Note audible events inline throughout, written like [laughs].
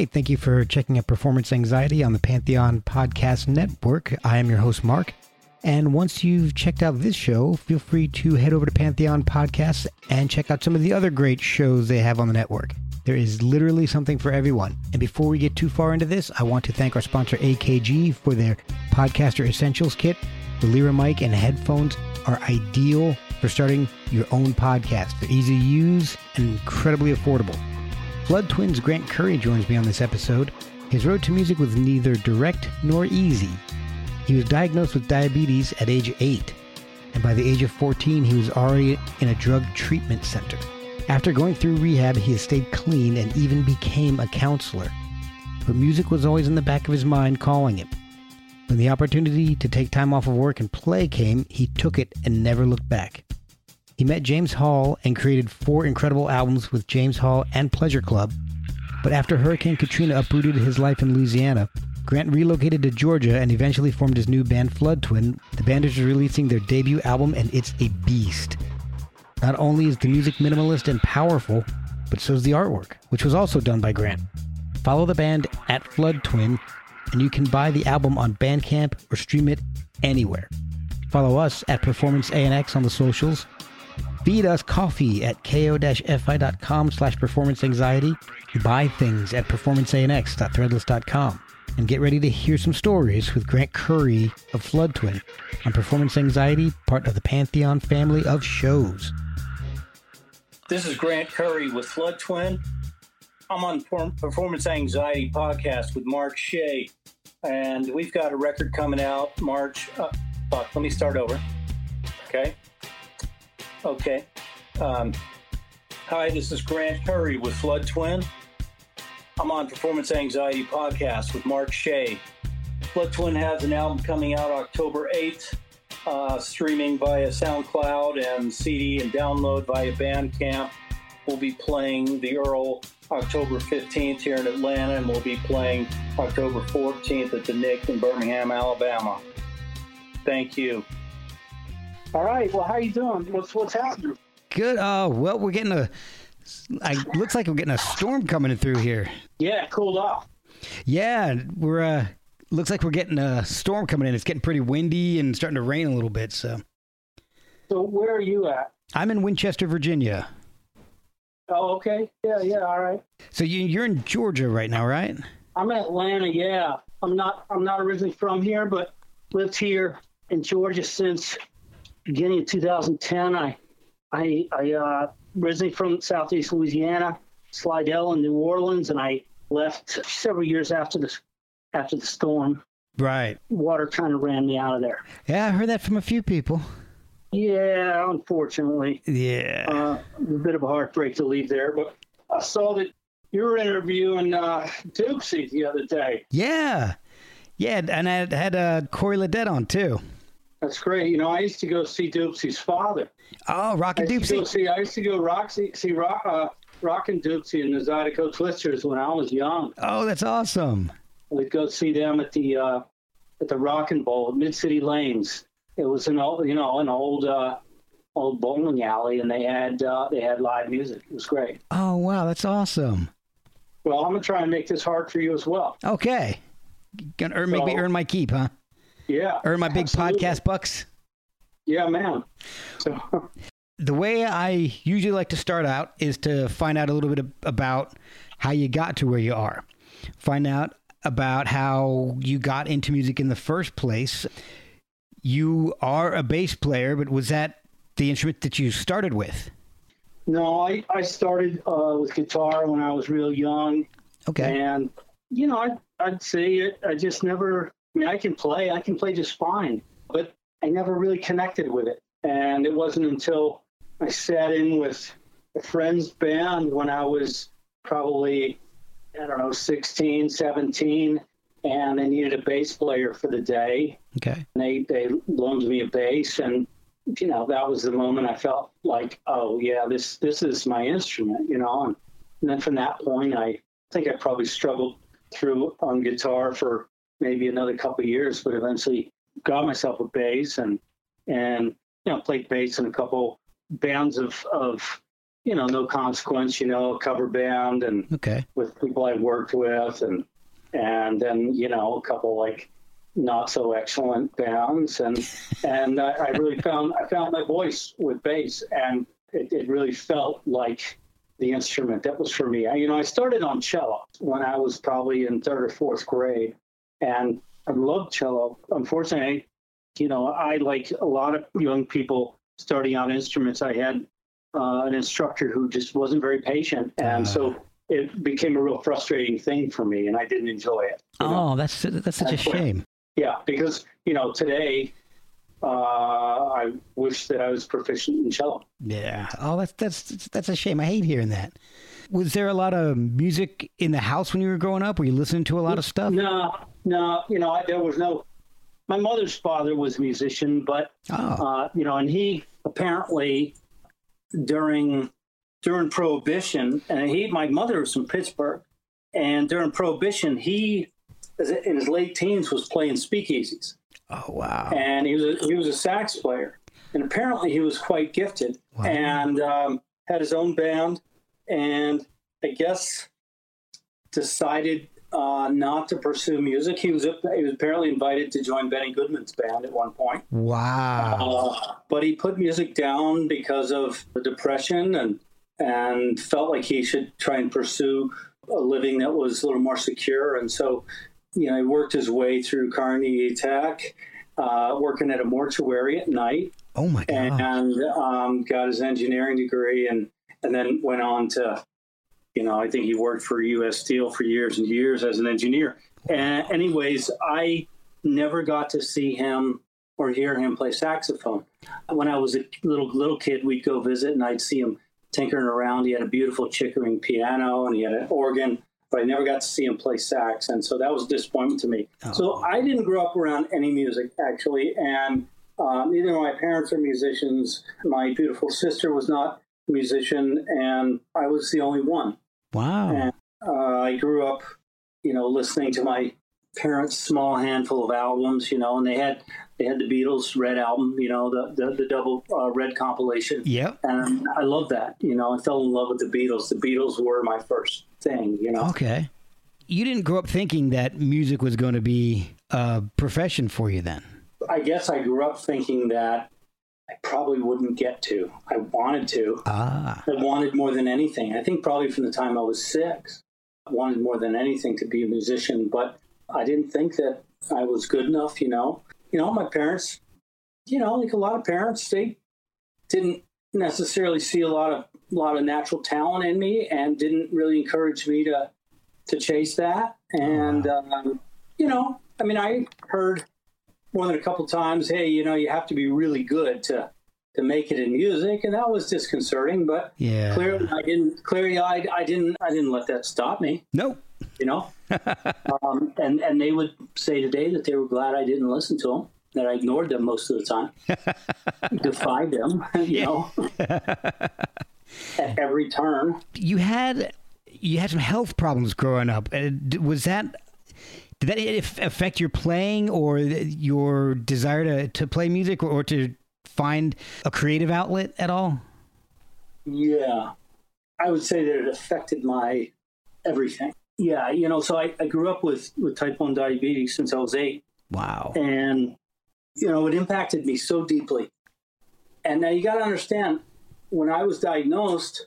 Hey, thank you for checking out Performance Anxiety on the Pantheon Podcast Network. I am your host, Mark. And once you've checked out this show, feel free to head over to Pantheon Podcasts and check out some of the other great shows they have on the network. There is literally something for everyone. And before we get too far into this, I want to thank our sponsor, AKG, for their Podcaster Essentials Kit. The Lyra mic and headphones are ideal for starting your own podcast. They're easy to use and incredibly affordable. Flood Twins Grant Curry joins me on this episode. His road to music was neither direct nor easy. He was diagnosed with diabetes at age 8, and by the age of 14, he was already in a drug treatment center. After going through rehab, he has stayed clean and even became a counselor. But music was always in the back of his mind calling him. When the opportunity to take time off of work and play came, he took it and never looked back. He met James Hall and created four incredible albums with James Hall and Pleasure Club. But after Hurricane Katrina uprooted his life in Louisiana, Grant relocated to Georgia and eventually formed his new band Flood Twin. The band is releasing their debut album and it's a beast. Not only is the music minimalist and powerful, but so is the artwork, which was also done by Grant. Follow the band at Flood Twin, and you can buy the album on Bandcamp or stream it anywhere. Follow us at Performance ANX on the socials Feed us coffee at ko-fi.com slash performance anxiety. Buy things at performanceanx.threadless.com. And get ready to hear some stories with Grant Curry of Flood Twin on Performance Anxiety, part of the Pantheon family of shows. This is Grant Curry with Flood Twin. I'm on Performance Anxiety podcast with Mark Shea, and we've got a record coming out March. Uh, fuck, let me start over. Okay. Okay. Um, hi, this is Grant Curry with Flood Twin. I'm on Performance Anxiety Podcast with Mark Shea. Flood Twin has an album coming out October 8th, uh, streaming via SoundCloud and CD and download via Bandcamp. We'll be playing the Earl October 15th here in Atlanta, and we'll be playing October 14th at the Nick in Birmingham, Alabama. Thank you. All right. Well, how you doing? What's what's happening? Good. Uh, well, we're getting a. I, looks like we're getting a storm coming through here. Yeah, cooled off. Yeah, we're. uh Looks like we're getting a storm coming in. It's getting pretty windy and starting to rain a little bit. So. So where are you at? I'm in Winchester, Virginia. Oh, okay. Yeah, yeah. All right. So you you're in Georgia right now, right? I'm in Atlanta. Yeah. I'm not. I'm not originally from here, but lived here in Georgia since beginning of 2010, I, I, I uh, originally from Southeast Louisiana, Slidell and New Orleans, and I left several years after the after the storm. Right. Water kind of ran me out of there. Yeah, I heard that from a few people. Yeah, unfortunately. Yeah. Uh, a bit of a heartbreak to leave there, but I saw that you were interviewing uh, Dopsie the other day. Yeah. Yeah, and I had uh, Corey Ledet on too. That's great. You know, I used to go see Dopsie's father. Oh, Rockin' Dopsie. See, I used to go rock see, see rock, uh, rockin' Dopsie and the Zydeco Twisters when I was young. Oh, that's awesome. We'd go see them at the uh, at the Rock 'n' Bowl, Mid City Lanes. It was an old, you know, an old uh, old bowling alley, and they had uh, they had live music. It was great. Oh wow, that's awesome. Well, I'm gonna try and make this hard for you as well. Okay, gonna earn, make me earn my keep, huh? Yeah. Earn my big absolutely. podcast bucks. Yeah, man. So. [laughs] the way I usually like to start out is to find out a little bit about how you got to where you are. Find out about how you got into music in the first place. You are a bass player, but was that the instrument that you started with? No, I, I started uh, with guitar when I was real young. Okay. And, you know, I'd, I'd say it, I just never, I mean, I can play, I can play just fine, but I never really connected with it. And it wasn't until I sat in with a friend's band when I was probably, I don't know, 16, 17, and they needed a bass player for the day. Okay. And they, they loaned me a bass, and, you know, that was the moment I felt like, oh, yeah, this, this is my instrument, you know. And, and then from that point, I think I probably struggled through on guitar for maybe another couple of years, but eventually got myself a bass and, and, you know, played bass in a couple bands of of you know no consequence you know a cover band and okay. with people i worked with and and then you know a couple like not so excellent bands and [laughs] and I, I really found i found my voice with bass and it, it really felt like the instrument. That was for me. I, you know i started on cello when i was probably in third or fourth grade and i love cello unfortunately you know i like a lot of young people starting out instruments, I had uh, an instructor who just wasn't very patient, and uh. so it became a real frustrating thing for me, and I didn't enjoy it. Oh, know? that's that's such that's a shame. yeah, because you know today uh, I wish that I was proficient in cello. Yeah. Oh, that's that's that's a shame. I hate hearing that. Was there a lot of music in the house when you were growing up? Were you listening to a lot of stuff? No, no. You know, I, there was no. My mother's father was a musician, but oh. uh, you know, and he apparently during during Prohibition, and he, my mother was from Pittsburgh, and during Prohibition, he in his late teens was playing speakeasies. Oh wow! And he was a, he was a sax player, and apparently he was quite gifted, wow. and um, had his own band, and I guess decided uh, not to pursue music. He was he was apparently invited to join Benny Goodman's band at one point. Wow! Uh, but he put music down because of the depression and and felt like he should try and pursue a living that was a little more secure. And so, you know, he worked his way through Carnegie Tech, uh, working at a mortuary at night. Oh my god! And um, got his engineering degree and and then went on to you know, I think he worked for U.S. Steel for years and years as an engineer. And anyways, I never got to see him or hear him play saxophone. When I was a little little kid, we'd go visit, and I'd see him tinkering around. He had a beautiful Chickering piano, and he had an organ, but I never got to see him play sax, and so that was a disappointment to me. Oh. So I didn't grow up around any music actually, and uh, neither of my parents are musicians. My beautiful sister was not a musician, and I was the only one. Wow. And, uh, I grew up, you know, listening to my parents' small handful of albums, you know, and they had they had the Beatles Red album, you know, the the, the double uh, Red compilation. Yep. And I love that. You know, I fell in love with the Beatles. The Beatles were my first thing. You know. Okay. You didn't grow up thinking that music was going to be a profession for you then. I guess I grew up thinking that I probably wouldn't get to. I wanted to. Ah. I wanted more than anything. I think probably from the time I was six, I wanted more than anything to be a musician, but I didn't think that I was good enough, you know. You know, my parents, you know, like a lot of parents, they didn't necessarily see a lot of a lot of natural talent in me and didn't really encourage me to to chase that. And um, you know, I mean, I heard more than a couple times, hey, you know, you have to be really good to to make it in music, and that was disconcerting. But yeah, clearly, I didn't. Clearly, I, I didn't. I didn't let that stop me. Nope. You know, [laughs] um, and and they would say today that they were glad I didn't listen to them, that I ignored them most of the time, [laughs] defied them. [laughs] You know, at every turn. You had you had some health problems growing up. Was that did that affect your playing or your desire to, to play music or, or to find a creative outlet at all? Yeah, I would say that it affected my everything. Yeah, you know, so I, I grew up with, with type 1 diabetes since I was eight. Wow. And, you know, it impacted me so deeply. And now you got to understand, when I was diagnosed,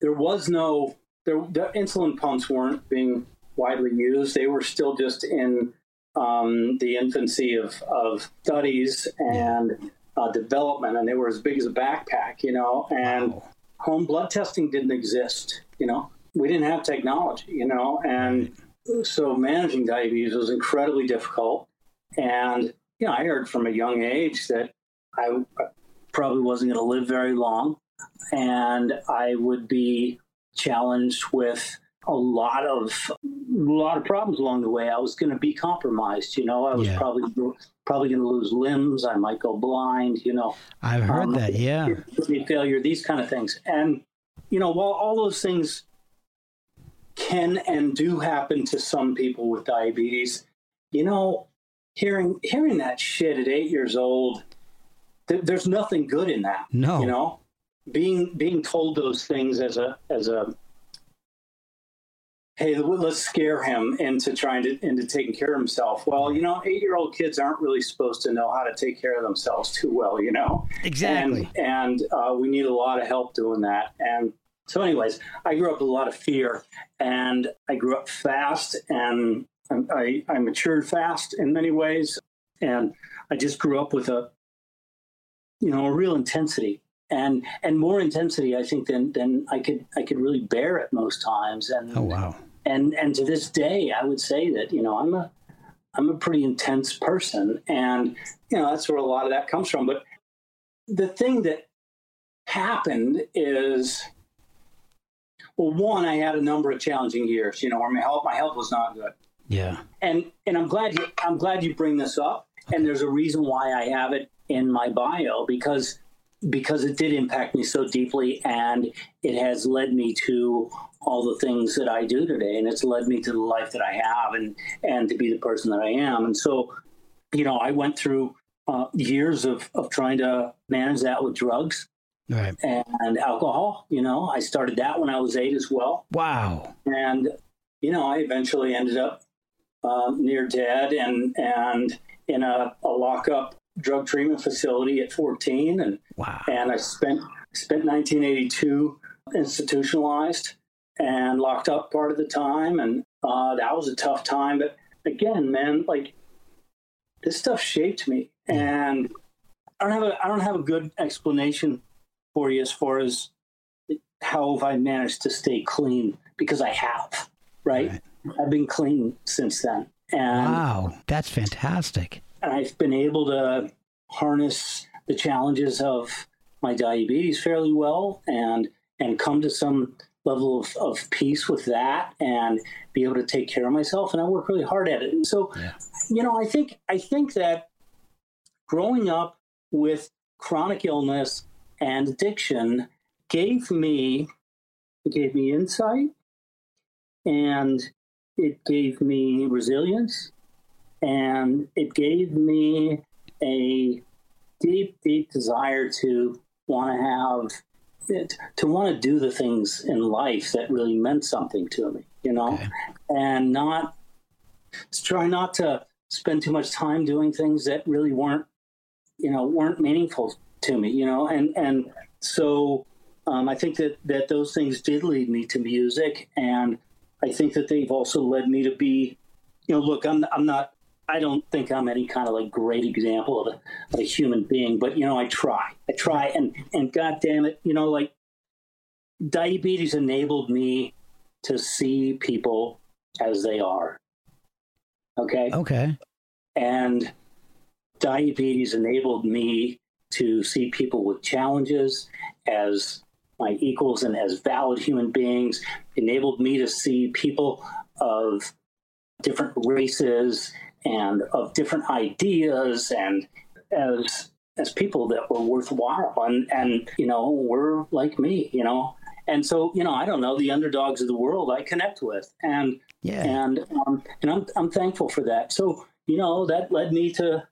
there was no there, the insulin pumps weren't being widely used. They were still just in um, the infancy of, of studies and uh, development, and they were as big as a backpack, you know. And wow. home blood testing didn't exist, you know. We didn't have technology, you know, and so managing diabetes was incredibly difficult. And you know, I heard from a young age that I probably wasn't going to live very long, and I would be challenged with a lot of a lot of problems along the way. I was going to be compromised. You know, I was yeah. probably probably going to lose limbs. I might go blind. You know, I've heard um, that. Yeah, failure, these kind of things, and you know, while all those things can and do happen to some people with diabetes, you know, hearing hearing that shit at eight years old, th- there's nothing good in that. No, you know, being being told those things as a as a hey, let's scare him into trying to into taking care of himself. Well, you know, eight year old kids aren't really supposed to know how to take care of themselves too well, you know. Exactly. And, and uh, we need a lot of help doing that. And so, anyways, I grew up with a lot of fear, and I grew up fast, and I, I matured fast in many ways, and I just grew up with a you know a real intensity and and more intensity, I think, than than I could I could really bear at most times. And oh wow! And and to this day, I would say that you know I'm a I'm a pretty intense person, and you know that's where a lot of that comes from. But the thing that happened is well one i had a number of challenging years you know where my health my health was not good yeah and and i'm glad you i'm glad you bring this up okay. and there's a reason why i have it in my bio because because it did impact me so deeply and it has led me to all the things that I do today and it's led me to the life that I have and and to be the person that I am. And so you know I went through uh, years of of trying to manage that with drugs right. and alcohol you know I started that when I was 8 as well. Wow. And you know I eventually ended up uh, near dead and and in a, a lockup drug treatment facility at 14, and wow. and I spent spent 1982 institutionalized and locked up part of the time, and uh, that was a tough time. But again, man, like this stuff shaped me, and I don't have a I don't have a good explanation for you as far as how have I managed to stay clean because I have, right? right. I've been clean since then. And wow, that's fantastic. I've been able to harness the challenges of my diabetes fairly well and and come to some level of, of peace with that and be able to take care of myself and I work really hard at it. And so yeah. you know, I think I think that growing up with chronic illness and addiction gave me gave me insight and it gave me resilience and it gave me a deep, deep desire to want to have to want to do the things in life that really meant something to me, you know, okay. and not try not to spend too much time doing things that really weren't, you know, weren't meaningful to me, you know, and and so um, I think that that those things did lead me to music, and I think that they've also led me to be, you know, look, I'm I'm not I don't think I'm any kind of like great example of a, of a human being, but you know, I try. I try, and and God damn it, you know, like diabetes enabled me to see people as they are. Okay. Okay. And diabetes enabled me to see people with challenges as my equals and as valid human beings. Enabled me to see people of different races and of different ideas and as as people that were worthwhile and and you know were like me you know? And so you know i don't know the underdogs of the world i connect with and yeah. and um, and i'm i'm thankful for that. So you know that led me to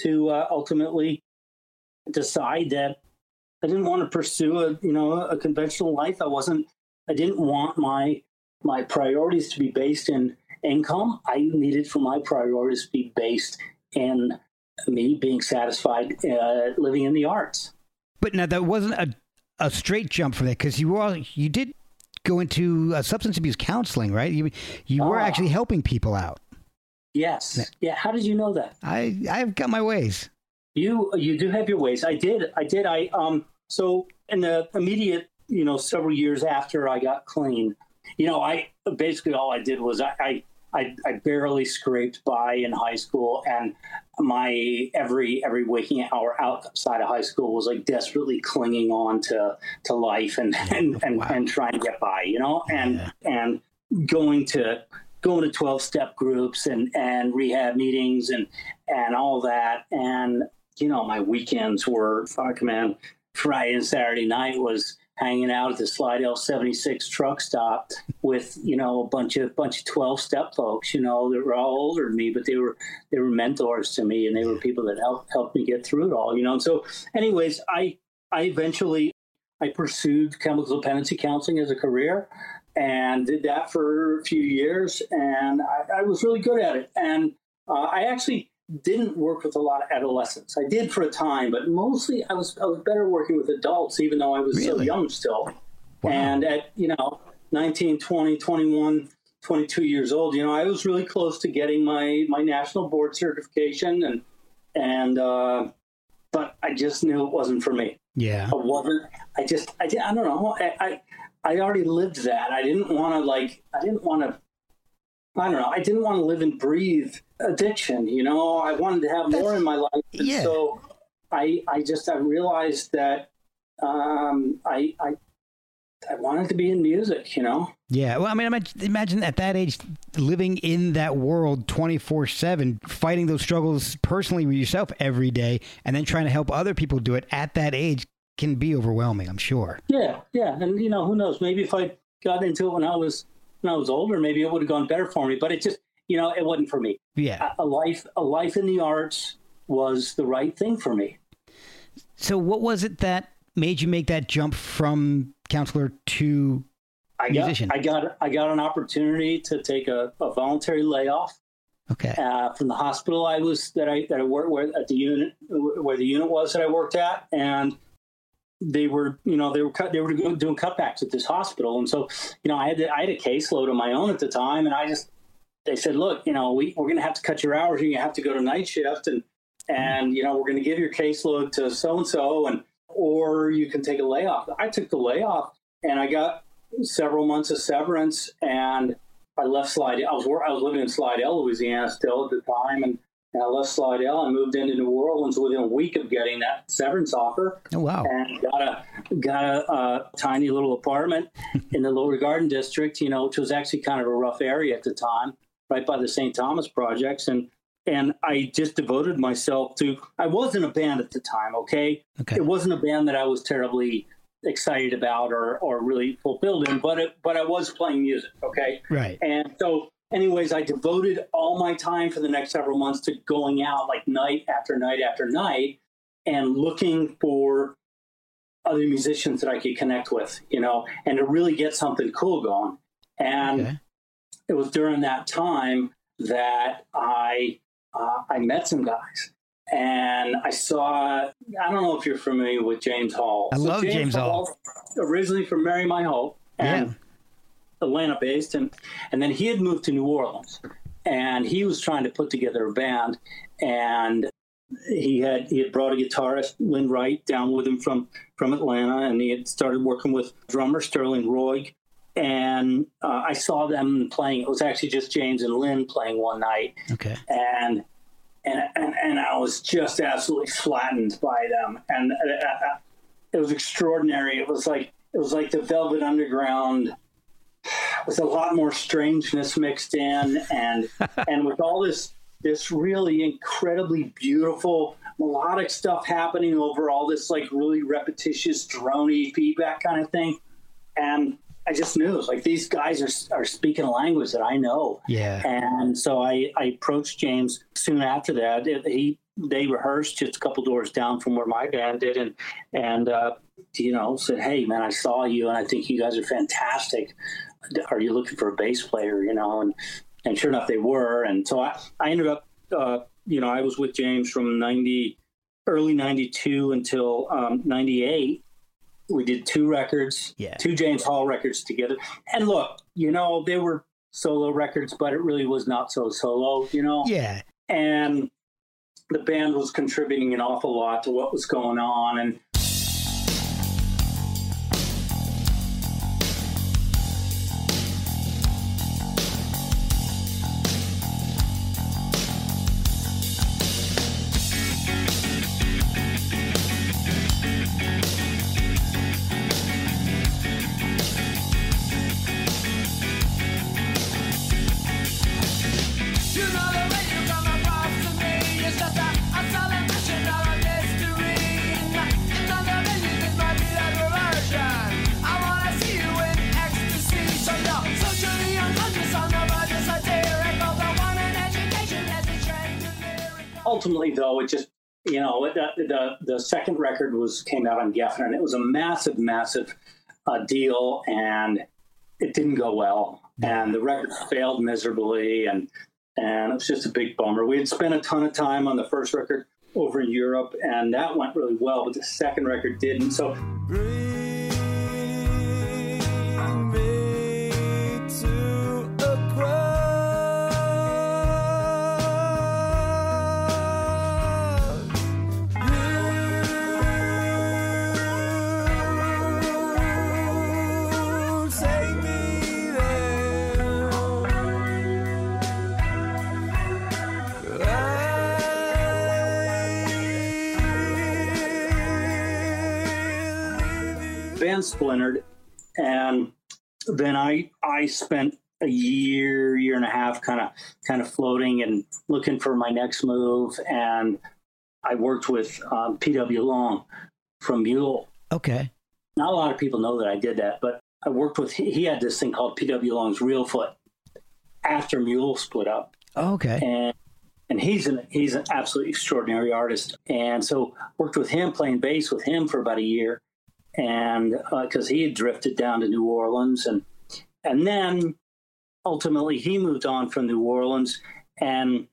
to uh, ultimately decide that i didn't want to pursue a you know a conventional life. I wasn't i didn't want my my priorities to be based in income. I needed for my priorities to be based in me being satisfied uh, living in the arts. But now that wasn't a a straight jump from that because you were you did go into uh, substance abuse counseling, right? You you were Ah. actually helping people out. Yes. Yeah. How did you know that? I I've got my ways. You you do have your ways. I did. I did. I um. So in the immediate, you know, several years after I got clean, you know, I basically all I did was I I I, I barely scraped by in high school, and my every every waking hour outside of high school was like desperately clinging on to to life and and and, Wow. and trying to get by, you know, and and going to going to 12 step groups and and rehab meetings and and all that. And you know my weekends were fuck man friday and saturday night was hanging out at the slidell 76 truck stop with you know a bunch of bunch of 12 step folks you know that were all older than me but they were they were mentors to me and they were people that helped helped me get through it all you know? And so anyways i i eventually i pursued chemical dependency counseling as a career and did that for a few years and i, I was really good at it. And uh, i actually didn't work with a lot of adolescents i did for a time but mostly i was i was better working with adults even though i was so young still Wow. and at you know 19 20 21 22 years old you know i was really close to getting my my national board certification and and uh but i just knew it wasn't for me Yeah. I wasn't. I just. I, di- I don't know. I, I I already lived that. I didn't want to like. I didn't want to. I don't know. I didn't want to live and breathe addiction. You know. I wanted to have more in my life. And yeah. So I I just I realized that um I I I wanted to be in music. You know. Yeah. Well, I mean, imagine, imagine at that age living in that world 24 7, fighting those struggles personally with yourself every day, and then trying to help other people do it at that age can be overwhelming, I'm sure. Yeah. Yeah. And you know who knows? Maybe if I got into it when I was when I was older, maybe it would have gone better for me. But it just you know it wasn't for me. Yeah. a- a life a life in the arts was the right thing for me. So, what was it that made you make that jump from counselor to I got Musician. I got I got an opportunity to take a, a voluntary layoff okay? uh, from the hospital I was that I that I worked where at the unit where the unit was that I worked at, and they were you know they were cut, they were doing doing cutbacks at this hospital, and so you know I had to, I had a caseload of my own at the time, and I just they said, look, you know we we're going to have to cut your hours, and you have to go to night shift, and and you know we're going to give your caseload to so and so, and or you can take a layoff. I took the layoff, and I got several months of severance, and I left Slidell. I was I was living in Slidell, Louisiana, still at the time, and, and I left Slidell. and moved into New Orleans within a week of getting that severance offer, Oh, wow. and got a got a, uh tiny little apartment in the Lower Garden District. You know, which was actually kind of a rough area at the time, right by the St. Thomas projects, and and I just devoted myself to. I was in a band at the time. Okay, Okay. it wasn't a band that I was terribly excited about or, or really fulfilled in, but it, but I was playing music. Okay, Right. and so, anyways, I devoted all my time for the next several months to going out like night after night after night and looking for other musicians that I could connect with, you know, and to really get something cool going. And Okay. It was during that time that I uh, I met some guys. And I saw, I don't know if you're familiar with James Hall. I love James Hall. Originally from Mary My Hope. And Yeah. Atlanta based, and and then he had moved to New Orleans, and he was trying to put together a band, and he had he had brought a guitarist Lynn Wright down with him from from Atlanta, and he had started working with drummer Sterling Roy, and uh, I saw them playing. It was actually just James and Lynn playing one night, Okay. and and and, and I was just absolutely flattened by them, and uh, uh, it was extraordinary. It was like it was like the Velvet Underground with a lot more strangeness mixed in, and [laughs] and with all this this really incredibly beautiful melodic stuff happening over all this like really repetitious drony feedback kind of thing, and I just knew like these guys are are speaking a language that I know, Yeah. and so I, I approached James soon after that. It- he they rehearsed just a couple doors down from where my band did, and and uh, you know said, "Hey man, I saw you, and I think you guys are fantastic. Are you looking for a bass player?" You know, and and sure enough, they were. And so I I ended up uh, you know I was with James from ninety early ninety two until um, ninety eight. We did two records, Yeah. two James Hall records together. And look, you know, they were solo records, but it really was not so solo, you know. Yeah. And the band was contributing an awful lot to what was going on, and the, second record was came out on Geffen and it was a massive massive uh, deal and it didn't go well. And the record failed miserably and and it was just a big bummer. We had spent a ton of time on the first record over in Europe and that went really well but the second record didn't. So Bring band splintered and then i i spent a year year and a half kind of kind of floating and looking for my next move and i worked with um, pw long from mule Okay. not a lot of people know that i did that but i worked with he, he had this thing called pw long's Reelfoot after mule split up Okay. and and he's an he's an absolutely extraordinary artist. And so worked with him, playing bass with him for about a year, and because he had drifted down to New Orleans, and and then ultimately he moved on from New Orleans, and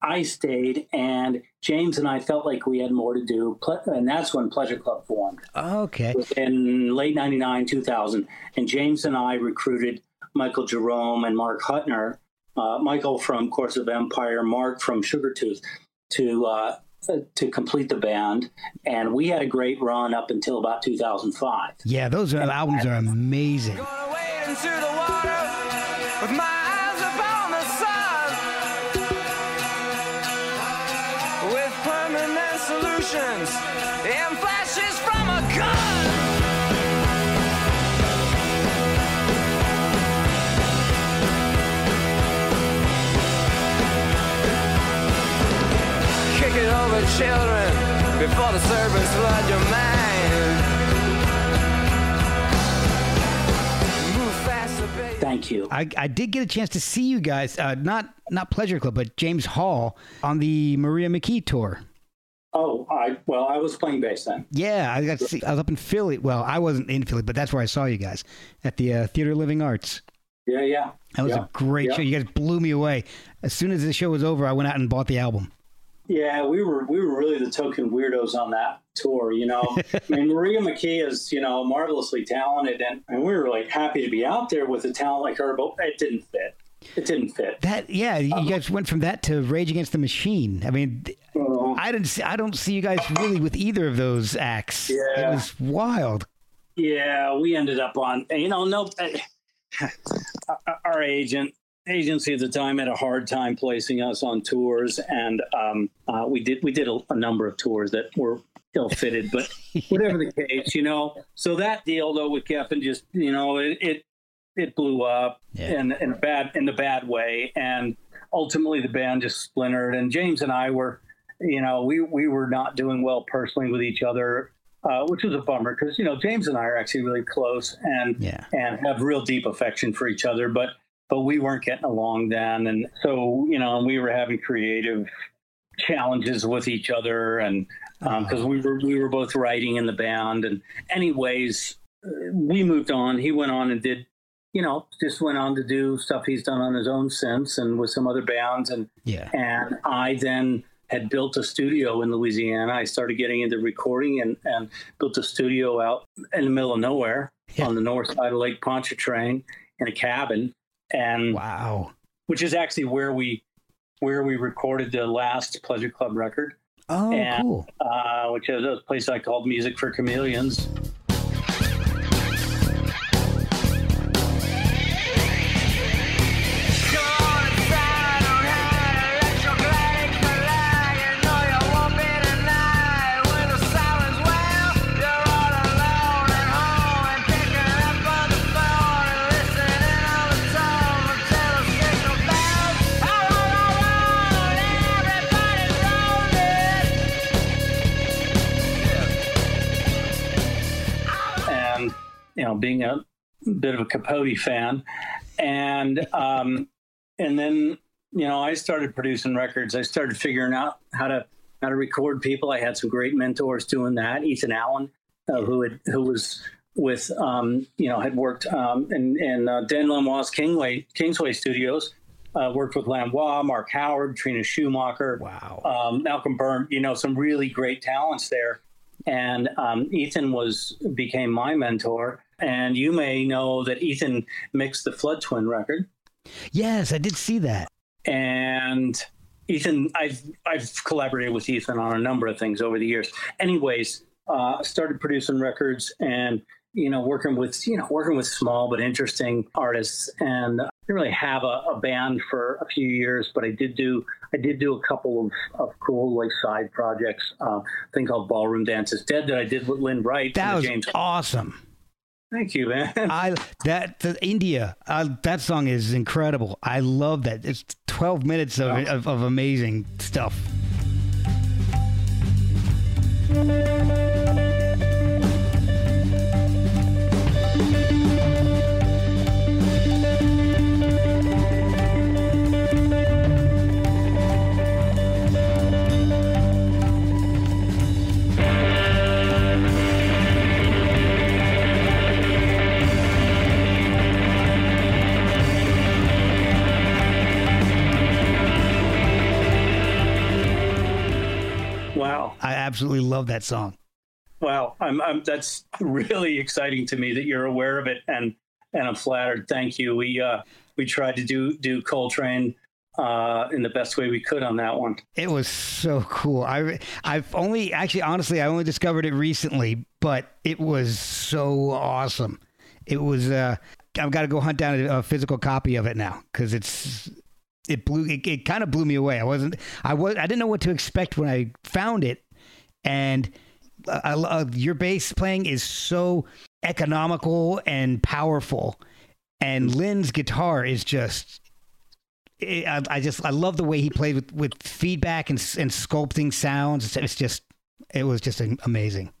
I stayed, and James and I felt like we had more to do, and that's when Pleasure Club formed Okay. in late 99 2000 and james and i recruited michael jerome and mark hutner uh, michael from course of empire mark from sugartooth to uh, to complete the band and we had a great run up until about 2005 Yeah, those are, albums are amazing. Gonna wade over children before the servants flood your mind. Faster, thank you I, I did get a chance to see you guys, uh, not not Pleasure Club, but James Hall on the Maria McKee tour. oh i well i was playing bass then Yeah, I got to see. I was up in Philly. Well, I wasn't in Philly, but that's where I saw you guys at the uh, Theater Living Arts. yeah yeah That was yeah. a great Yeah. show. You guys blew me away. As soon as the show was over, I went out and bought the album. Yeah, we were we were really the token weirdos on that tour. You know, [laughs] I mean, Maria McKee is you know marvelously talented, and, and we were like happy to be out there with a talent like her, but it didn't fit. It didn't fit. That yeah, you guys went from that to Rage Against the Machine. I mean, Uh, I didn't see, I don't see you guys really with either of those acts. Yeah. It was wild. yeah, we ended up on you know no, [sighs] our agent agency at the time had a hard time placing us on tours, and um, uh, we did we did a, a number of tours that were ill fitted, but [laughs] whatever the case, you know. So that deal though with Geffen just you know it it, it blew up Yeah. in in a bad in the bad way, and ultimately the band just splintered. And James and I were, you know, we we were not doing well personally with each other. Uh, which was a bummer because you know James and I are actually really close and Yeah. and have real deep affection for each other, but but we weren't getting along then, and so you know we were having creative challenges with each other, and um, ah. because we were we were both writing in the band, and anyways, we moved on. He went on and did, you know, just went on to do stuff he's done on his own since, and with some other bands, and Yeah. and I then had built a studio in Louisiana. I started getting into recording and, and built a studio out in the middle of nowhere Yeah. on the north side of Lake Pontchartrain in a cabin, and Wow. which is actually where we where we recorded the last Pleasure Club record, Oh, And- cool. uh, which is a place I called Music for Chameleons. You know being a bit of a capote fan and um and then you know i started producing records i started figuring out how to how to record people i had some great mentors doing that ethan allen uh, who had who was with um you know had worked um in in uh, dan lanois kingway kingsway studios uh, worked with lanois mark howard trina shoemaker Wow. um, Malcolm Burn, you know, some really great talents there. And um, Ethan was became my mentor. And you may know that Ethan mixed the Flood Twin record. yes, I did see that. And Ethan, I've I've collaborated with Ethan on a number of things over the years. Anyways, uh, started producing records and you know working with you know working with small but interesting artists. And I didn't really have a, a band for a few years, but I did do I did do a couple of, of cool like side projects. Uh, thing called Ballroom Dances Dead that I did with Lynn Wright. That was James. awesome. Thank you, man. [laughs] I that the India uh, that song is incredible. I love that. It's 12 minutes of, of, of amazing stuff. Absolutely love that song. Wow, I'm, I'm that's really exciting to me that you're aware of it, and and I'm flattered. Thank you. We uh, we tried to do do Coltrane uh, in the best way we could on that one. It was so cool. I I've only actually honestly I only discovered it recently, but it was so awesome. It was uh I've got to go hunt down a, a physical copy of it now cuz it's it blew it, it kind of blew me away. I wasn't I was I didn't know what to expect when I found it and I, I, your bass playing is so economical and powerful and Lynn's guitar is just. I, I just I love the way he played with, with feedback and and sculpting sounds. It's, it's just it was just amazing.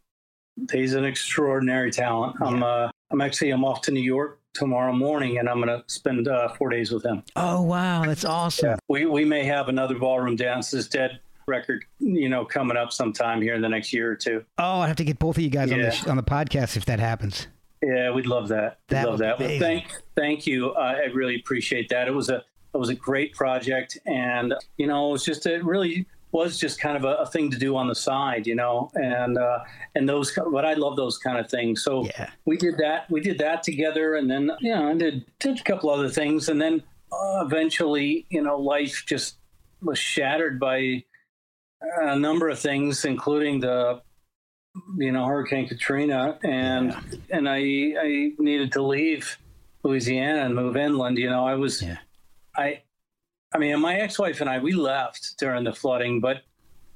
He's an extraordinary talent. I'm uh, I'm actually I'm off to New York tomorrow morning, and I'm going to spend uh, four days with him. Oh wow, that's awesome. We we may have another Ballroom Dances Dead record, you know, coming up sometime here in the next year or two. Oh, I have to get both of you guys on the sh- on the podcast if that happens. Yeah, we'd love that. We'd That love that. Well, thank, thank you. Uh, I really appreciate that. It was a, it was a great project, and you know, it was just it really was just kind of a, a thing to do on the side, you know, and uh, and those. But I love those kind of things. So Yeah. we did that. We did that together, and then you know, I did did a couple other things, and then uh, eventually, you know, life just was shattered by a number of things, including the you know Hurricane Katrina, and and I I needed to leave Louisiana and move inland. You know, I was Yeah. I I mean, my ex-wife and I we left during the flooding, but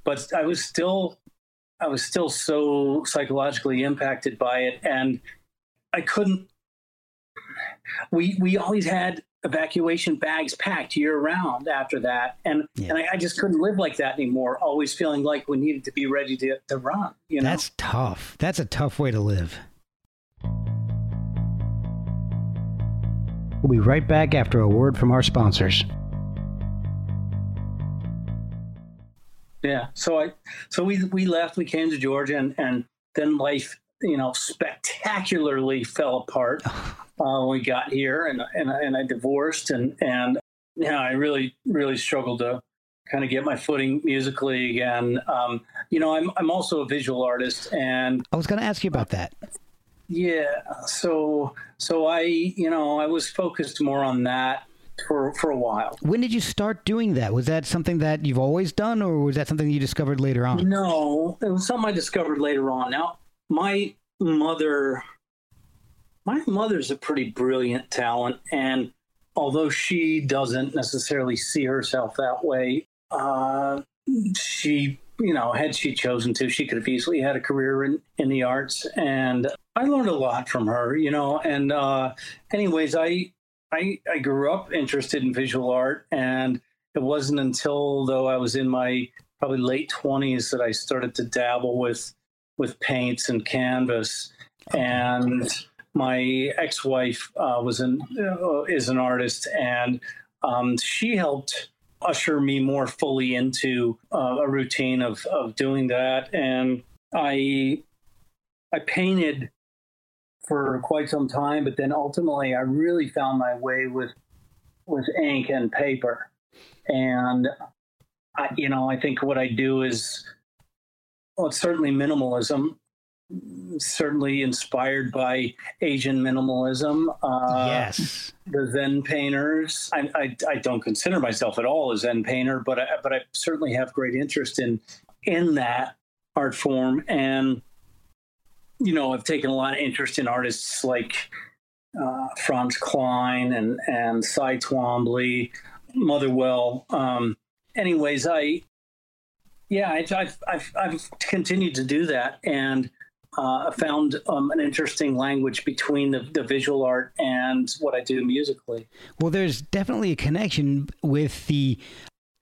but I was still I was still so psychologically impacted by it, and I couldn't. We we always had evacuation bags packed year round after that, and Yeah. and I, I just couldn't live like that anymore. Always feeling like we needed to be ready to to run. You know, That's tough. That's a tough way to live. We'll be right back after a word from our sponsors. Yeah. So I, so we we left. We came to Georgia, and and then life, you know, spectacularly fell apart [laughs] uh, when we got here, and and I- and I divorced, and and yeah, I really really struggled to kind of get my footing musically again. Um, you know, I'm I'm also a visual artist, and I was going to ask you about that. yeah, so so I you know I was focused more on that for for a while. When did you start doing that? Was that something that you've always done, or was that something you discovered later on? No, it was something I discovered later on. Now, my mother, my mother's a pretty brilliant talent, and although she doesn't necessarily see herself that way, uh, she, you know, had she chosen to, she could have easily had a career in, in the arts. And I learned a lot from her, you know. And, uh, anyways, I, I, I grew up interested in visual art, and it wasn't until though I was in my probably late twenties that I started to dabble with with paints and canvas. And my ex-wife uh, was an uh, is an artist, and um, she helped usher me more fully into uh, a routine of of doing that. And I I painted for quite some time, but then ultimately I really found my way with with ink and paper. And I, you know, I think what I do is well, it's certainly minimalism, certainly inspired by Asian minimalism. Uh, yes. the Zen painters. I, I, I don't consider myself at all a Zen painter, but I, but I certainly have great interest in in that art form. And you know, I've taken a lot of interest in artists like uh, Franz Kline and and Cy Twombly, Motherwell. Um, anyways, I yeah, I, I've, I've I've continued to do that and. Uh, I found um, an interesting language between the, the visual art and what I do musically. Well, there's definitely a connection with the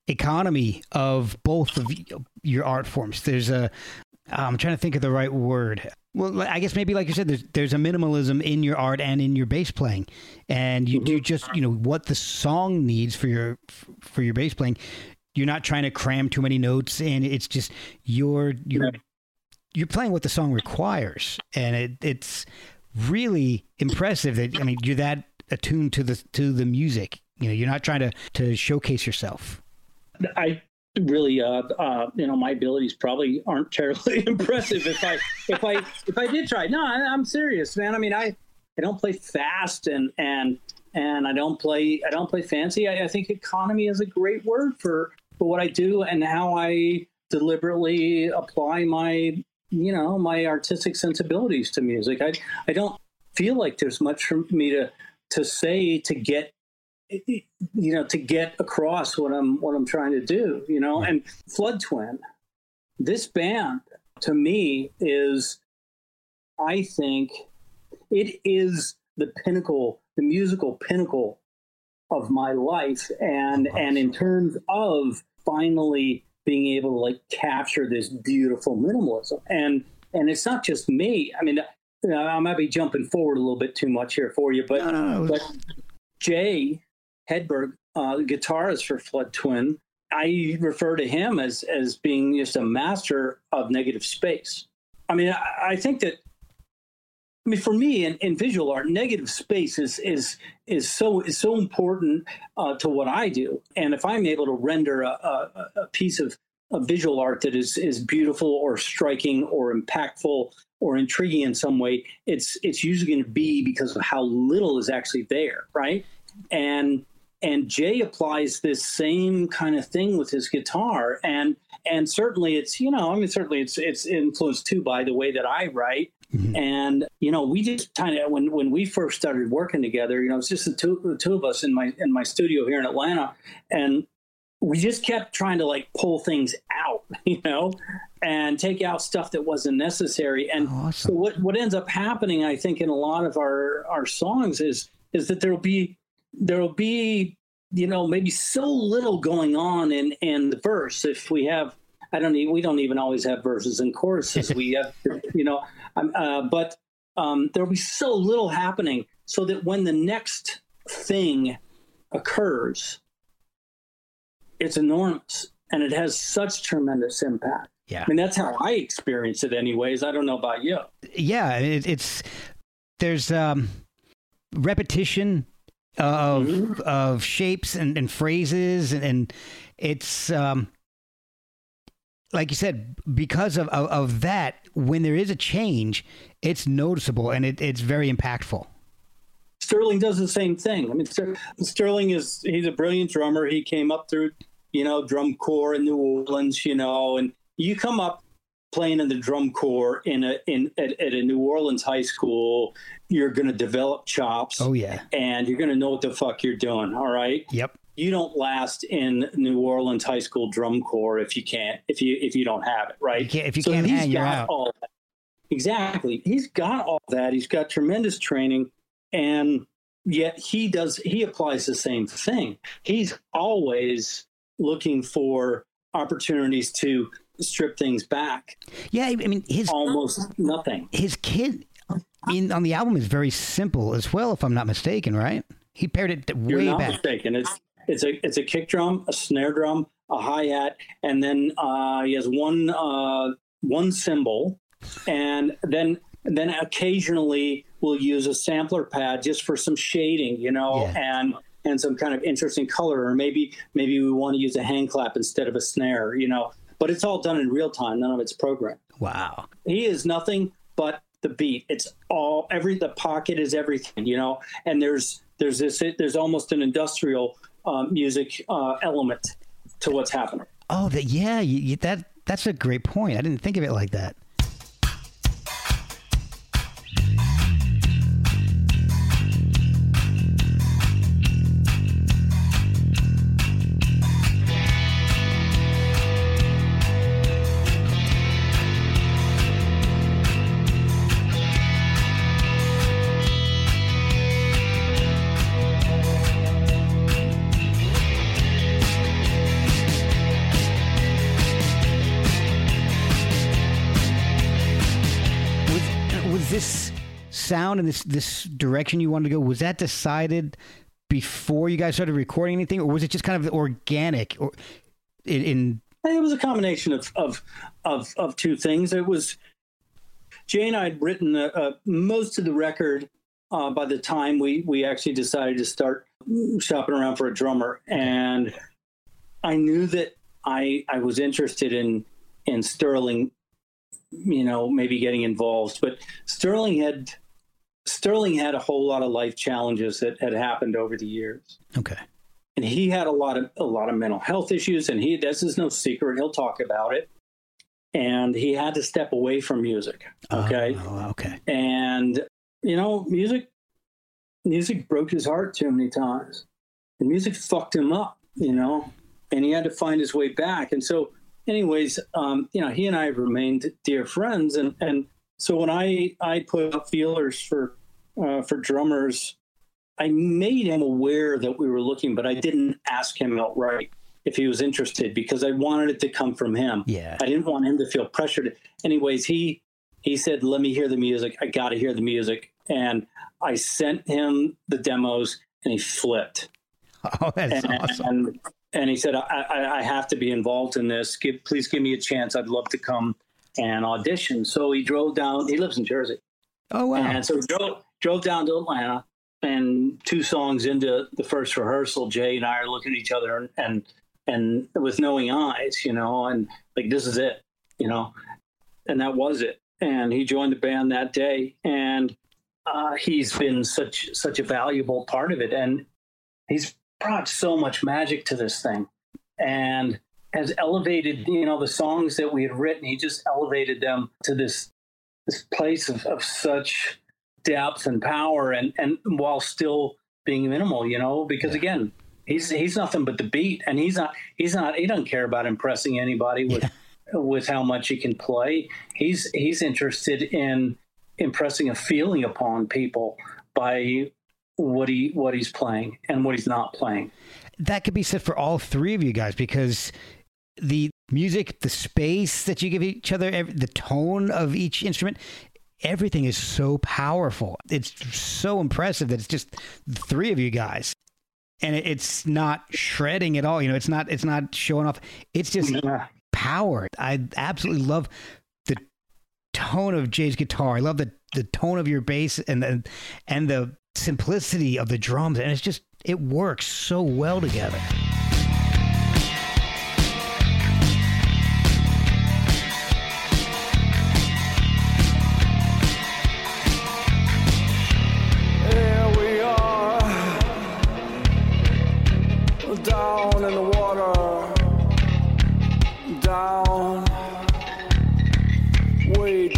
economy of both of your art forms. There's a, I'm trying to think of the right word. Well, I guess maybe like you said, there's there's a minimalism in your art and in your bass playing, and you do just you know what the song needs for your for your bass playing. You're not trying to cram too many notes, and it's just you're you're you're playing what the song requires, and it, it's really impressive that I mean you're that attuned to the to the music. You know, you're not trying to to showcase yourself. I really, uh, uh, you know, my abilities probably aren't terribly [laughs] impressive if I if I if I did try. No, I, I'm serious, man. I mean, I I don't play fast and and and I don't play I don't play fancy. I, I think economy is a great word for for what I do and how I deliberately apply my you know my artistic sensibilities to music. I I don't feel like there's much for me to to say to get you know to get across what I'm what I'm trying to do. You know, and Flood Twin, this band to me is, I think, it is the pinnacle, the musical pinnacle of my life, and and in terms of finally being able to like capture this beautiful minimalism. And and it's not just me. I mean i might be jumping forward a little bit too much here for you but No, no, no. but jay hedberg uh, guitarist for flood twin i refer to him as as being just a master of negative space. I mean i, I think that I mean, for me, in, in visual art, negative space is is is so is so important uh, to what I do. And if I'm able to render a, a, a piece of, of visual art that is is beautiful or striking or impactful or intriguing in some way, it's it's usually going to be because of how little is actually there, right? And and Jay applies this same kind of thing with his guitar, and and certainly it's you know I mean certainly it's it's influenced too by the way that I write. Mm-hmm. And you know, we just kind of when when we first started working together, you know, it's just the two the two of us in my in my studio here in Atlanta, and we just kept trying to like pull things out, [laughs] you know, and take out stuff that wasn't necessary. And Oh, awesome. so what what ends up happening, I think, in a lot of our our songs is is that there'll be there'll be you know maybe so little going on in in the verse if we have I don't even we don't even always have verses and choruses. we have you know, um, uh, but um, there'll be so little happening so that when the next thing occurs, it's enormous and it has such tremendous impact. Yeah. I mean, that's how I experience it, anyways. I don't know about you. yeah it, it's there's um repetition of Mhm. of shapes and, and phrases and, and it's um like you said because of, of of that when there is a change it's noticeable and it, it's very impactful Sterling does the same thing. I mean, Ster- Sterling is he's a brilliant drummer. He came up through, you know, drum corps in New Orleans, you know, and you come up playing in the drum corps in a in at, at a New Orleans high school, you're going to develop chops oh yeah and you're going to know what the fuck you're doing. All right. yep You don't last in New Orleans high school drum corps if you can't if you if you don't have it, right? You can't- if you So can't he's hang, you're got out. all that. Exactly. He's got all that. He's got tremendous training and yet he does he applies the same thing. He's always looking for opportunities to strip things back. yeah i mean his Almost nothing. his kid in on the album is very simple as well if i'm not mistaken right he paired it You're way not back mistaken. It's it's a it's a kick drum, a snare drum, a hi hat, and then uh, he has one uh, one cymbal, and then then occasionally we'll use a sampler pad just for some shading, you know, Yeah. and and some kind of interesting color, or maybe maybe we want to use a hand clap instead of a snare, you know. But it's all done in real time. None of it's programmed. wow He is nothing but the beat. It's all every the pocket is everything, you know. And there's there's this there's almost an industrial um, music uh, element to what's happening. oh that yeah you, that that's a great point i didn't think of it like that sound and this this direction you wanted to go was that decided before you guys started recording anything or was it just kind of organic or in, in it was a combination of of of, of two things. It was Jay and I had written uh, uh, most of the record uh, by the time we we actually decided to start shopping around for a drummer, and I knew that I I was interested in in Sterling, you know, maybe getting involved, but Sterling had Sterling had a whole lot of life challenges that had happened over the years. Okay. And he had a lot of a lot of mental health issues and he this is no secret he'll talk about it. And he had to step away from music okay? Oh, okay. And you know music music broke his heart too many times. And music fucked him up you know? And he had to find his way back. And so anyways um, you know he and i have remained dear friends. And and so when i i put up feelers for uh, for drummers I made him aware that we were looking, but I didn't ask him outright if he was interested because I wanted it to come from him. yeah I didn't want him to feel pressured. Anyways, he he said, "Let me hear the music. I got to hear the music." And I sent him the demos, and he flipped. [laughs] oh that's And awesome and, and he said, I, I, "I have to be involved in this. Give, please give me a chance. I'd love to come and audition." So he drove down. He lives in Jersey. oh wow And so he drove, drove down to Atlanta, and two songs into the first rehearsal, Jay and I are looking at each other and and, and with knowing eyes, you know, and like this is it, you know, and that was it. And he joined the band that day, and uh, he's been such such a valuable part of it, and he's brought so much magic to this thing, and has elevated, you know, the songs that we had written. He just elevated them to this this place of, of such depth and power and and while still being minimal you know because again he's he's nothing but the beat and he's not he's not he doesn't care about impressing anybody with with how much he can play. He's he's interested in impressing a feeling upon people by what he what he's playing and what he's not playing. That could be said for all three of you guys because the music, the space that you give each other, the tone of each instrument, everything is so powerful. It's so impressive that it's just three of you guys. And it's not shredding at all. You know, it's not it's not showing off. It's just Yeah. power. I absolutely love the tone of Jay's guitar. I love the the tone of your bass and the and the simplicity of the drums, and it's just it works so well together.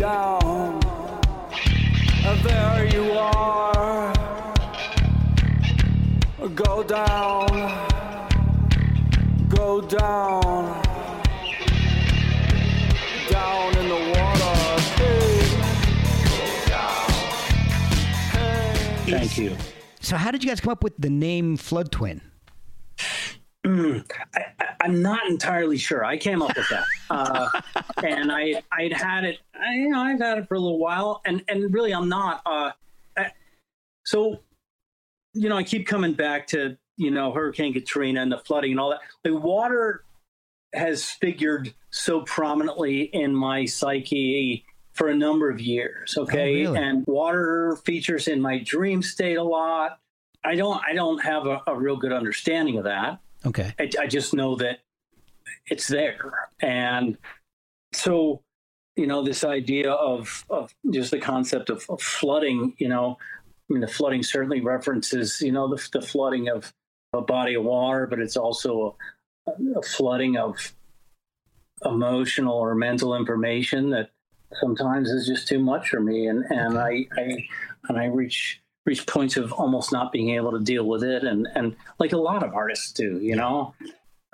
Down, and there you are. Go down, go down, down in the water. Hey. Thank you. So, how did you guys come up with the name Flood Twin? I, I, I'm not entirely sure. I came up with that, uh, [laughs] and I I'd had it. I, you know, I've had it for a little while, and and really, I'm not. Uh, I, so, you know, I keep coming back to you know Hurricane Katrina and the flooding and all that. Like water has figured so prominently in my psyche for a number of years. Okay, really? and water features in my dream state a lot. I don't I don't have a, a real good understanding of that. Okay. I, I just know that it's there. And so, you know, this idea of, of just the concept of, of flooding, you know, I mean, the flooding certainly references, you know, the, the flooding of a body of water, but it's also a, a flooding of emotional or mental information that sometimes is just too much for me. And, and I, I, and I reach, reach points of almost not being able to deal with it. And, and like a lot of artists do, you know,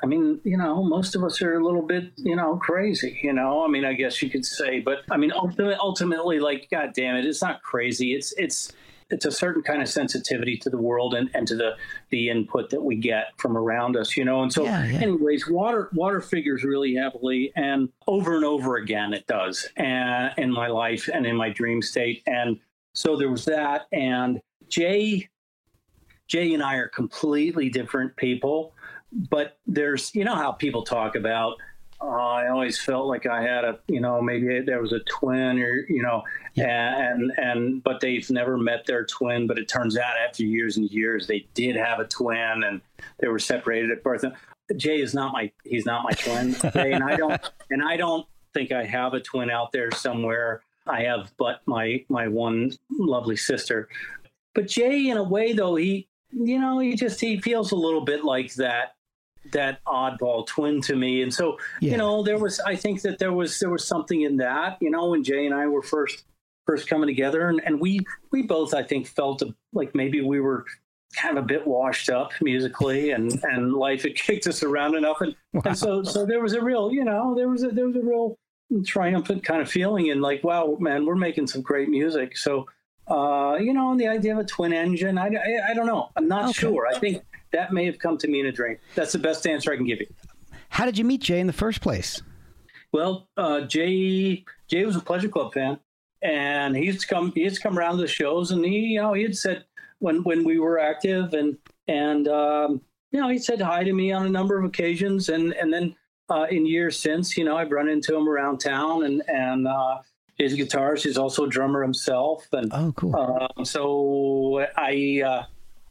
I mean, you know, most of us are a little bit, you know, crazy, you know, I mean, I guess you could say, but I mean, ultimately, ultimately like, God damn it, it's not crazy. It's, it's, it's a certain kind of sensitivity to the world and, and to the, the input that we get from around us, you know? And so Yeah, yeah. anyways, water, water figures really heavily and over and over again, it does and in my life and in my dream state. And so there was that. And Jay, Jay and I are completely different people, but there's, you know, how people talk about, uh, I always felt like I had a, you know, maybe there was a twin or, you know, yeah. and, and, but they've never met their twin. But it turns out after years and years, they did have a twin and they were separated at birth. Jay is not my, he's not my twin. [laughs] Jay, and I don't, and I don't think I have a twin out there somewhere. I have, but my, my one lovely sister. But Jay, in a way, though, he, you know, he just he feels a little bit like that that oddball twin to me. And so, Yeah. you know, there was I think that there was there was something in that, you know, when Jay and I were first first coming together and, and we we both I think felt like maybe we were kind of a bit washed up musically and and life had kicked us around enough and, and so so there was a real you know there was a there was a real triumphant kind of feeling and like wow man we're making some great music so uh, you know, and the idea of a twin engine, I, I, I don't know. I'm not Okay. sure. I think that may have come to me in a dream. That's the best answer I can give you. How did you meet Jay in the first place? Well, uh, Jay Jay was a Pleasure Club fan, and he's come he's come around to the shows, and he you know he had said when when we were active, and and um, you know he said hi to me on a number of occasions, and and then uh, in years since, you know I've run into him around town, and and uh, his guitarist. He's also a drummer himself, and Oh, cool. Um, so I, uh,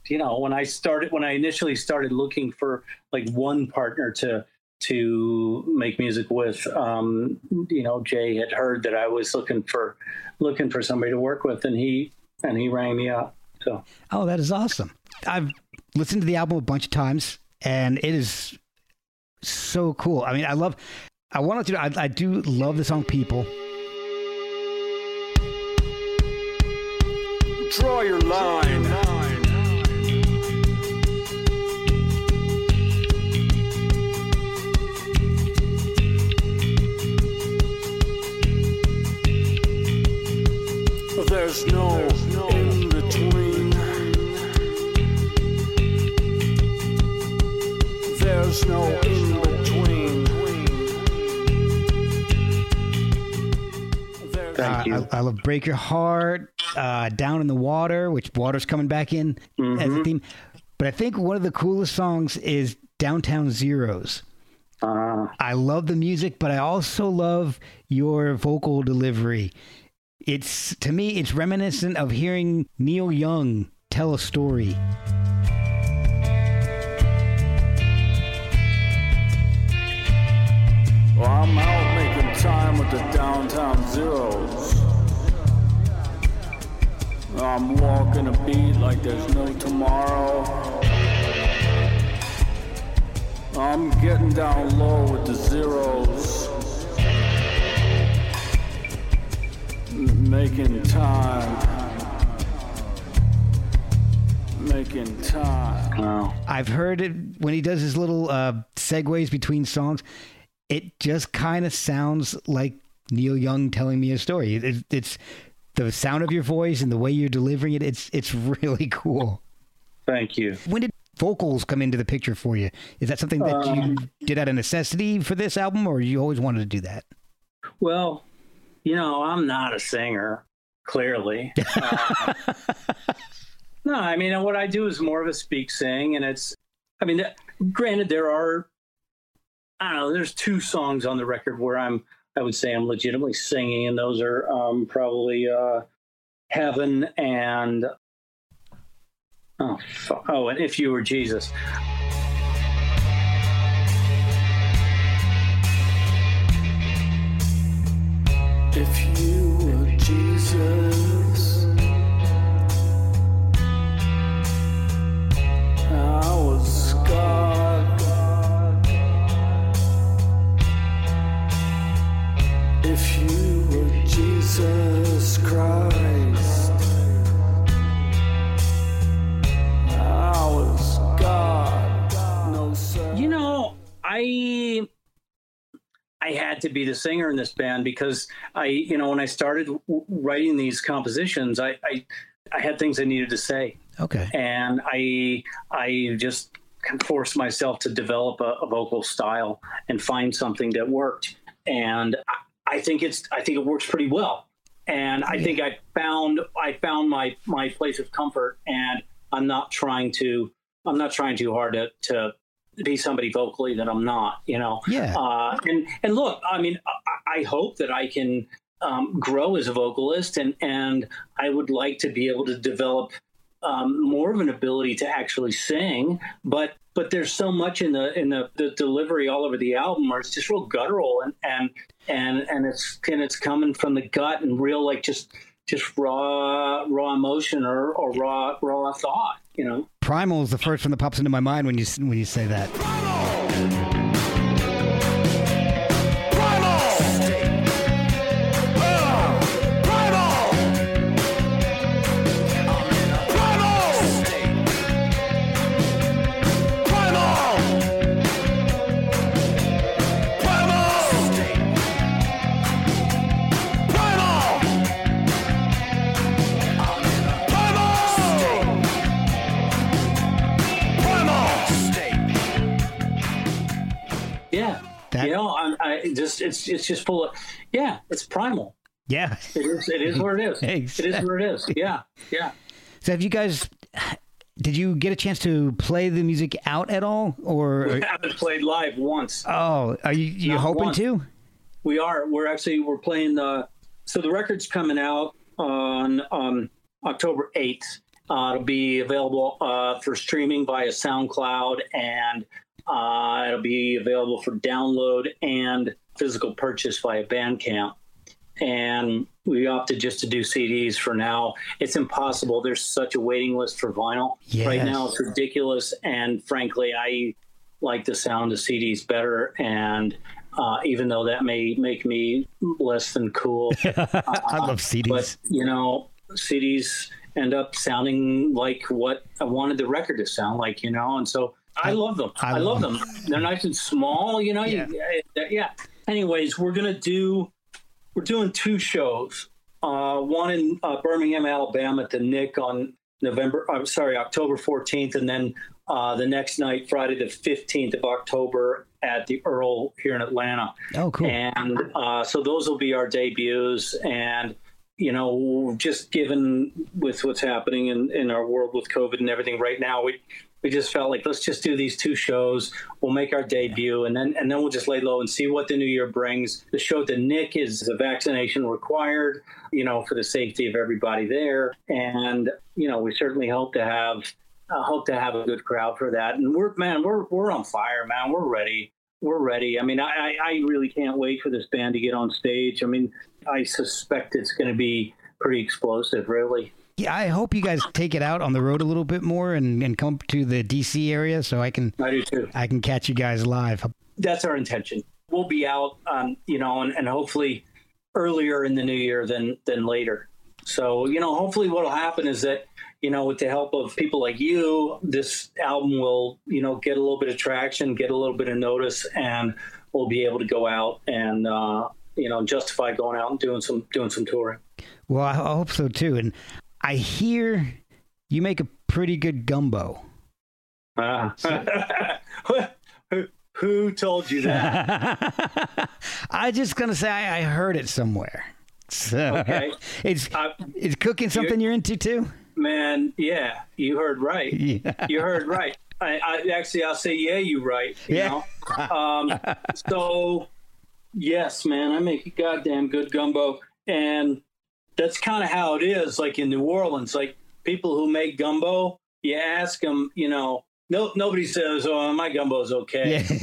you know, when I started, when I initially started looking for like one partner to to make music with, um, you know, Jay had heard that I was looking for looking for somebody to work with, and he and he rang me up. So Oh, that is awesome. I've listened to the album a bunch of times, and it is so cool. I mean, I love. I wanted to. I, I do love the song "People." Draw your line. There's no in between. There's no I, I love "Break Your Heart," uh, "Down in the Water," which water's coming back in as a theme. But I think one of the coolest songs is "Downtown Zeros." uh, I love the music, but I also love your vocal delivery. It's to me, it's reminiscent of hearing Neil Young tell a story. Well, I'm out making time with the downtown zeros. I'm walking a beat like there's no tomorrow. I'm getting down low with the zeros. M- Making time. Making time. Wow. I've heard it when he does his little uh, segues between songs. It just kind of sounds like Neil Young telling me a story. It, it's the sound of your voice and the way you're delivering it. It's it's [laughs] really cool. Thank you. When did vocals come into the picture for you? Is that something that you did out of necessity for this album, or you always wanted to do that? Well, you know, I'm not a singer, clearly. [laughs] Uh, no, I mean, what I do is more of a speak sing, and it's, I mean, granted, there are, I don't know, there's two songs on the record where I'm, I would say I'm legitimately singing, and those are um, probably uh, Heaven and, oh, fu- oh, and If You Were Jesus. If you I I had to be the singer in this band because I, you know, when I started w- writing these compositions, I, I I had things I needed to say, Okay. and I I just can forced myself to develop a, a vocal style and find something that worked, and I, I think it's I think it works pretty well, and I think I found I found my my place of comfort, and I'm not trying to I'm not trying too hard to to be somebody vocally that I'm not, you know. Yeah. Uh, and and look, I mean, I, I hope that I can um, grow as a vocalist, and and I would like to be able to develop um, more of an ability to actually sing. But but there's so much in the in the, the delivery all over the album where it's just real guttural and and and and it's and it's coming from the gut and real like just just raw raw emotion or, or raw raw thought, you know. Primal is the first one that pops into my mind when you when you say that. Yeah. Just it's it's just full of yeah, it's primal. Yeah. It is it is what it is. [laughs] It is what it is. Yeah. Yeah. So have you guys? Did you get a chance to play the music out at all, or We haven't played live once. oh, are you you Not hoping once. to? We are. We're actually we're playing the so the record's coming out on um, October eighth. Uh, it'll be available uh, for streaming via SoundCloud, and uh, it'll be available for download and physical purchase via Bandcamp. And we opted just to do CDs for now. It's impossible. There's such a waiting list for vinyl right now. It's ridiculous, and frankly, I like the sound of CDs better. And uh, even though that may make me less than cool, [laughs] I love CDs. but you know, CDs end up sounding like what I wanted the record to sound like, you know, and so I love them. I I, love love them. They're nice and small, you know. Yeah. You, yeah. yeah. Anyways, we're gonna do we're doing two shows. Uh, one in uh, Birmingham, Alabama, at the Nick on November. I'm sorry, October 14th, and then uh, the next night, Friday the 15th of October, at the Earl here in Atlanta. oh, cool. And uh, so those will be our debuts. And, you know, just given with what's happening in, in our world with COVID and everything right now, we, we just felt like let's just do these two shows. We'll make our debut, and then and then we'll just lay low and see what the new year brings. The show to Nick is a vaccination required, you know, for the safety of everybody there, and you know we certainly hope to have uh, hope to have a good crowd for that. And we're man, we're we're on fire, man. We're ready. We're ready. I mean, I, I I really can't wait for this band to get on stage. I mean, I suspect it's going to be pretty explosive, really. Yeah, I hope you guys take it out on the road a little bit more and, and come to the DC area so I can I do too. I can catch you guys live. that's our intention. We'll be out, um, you know, and, and hopefully earlier in the new year than than later. So, you know, hopefully what'll happen is that, you know, with the help of people like you, this album will, you know, get a little bit of traction, get a little bit of notice, and we'll be able to go out and, uh, you know, justify going out and doing some doing some touring. Well, I I hope so too. And I hear you make a pretty good gumbo. Uh, [laughs] who, who told you that? [laughs] I just gonna say I, I heard it somewhere. So Okay. [laughs] it's Uh, it's cooking something you're into too. Man, yeah, you heard right. Yeah. You heard right. I, I actually, I'll say, yeah, you right. You Yeah. know. Um, so, yes, man, I make a goddamn good gumbo, and that's kind of how it is. Like in New Orleans, like people who make gumbo, you ask them, you know, no, nobody says, "Oh, my gumbo's okay." Yeah.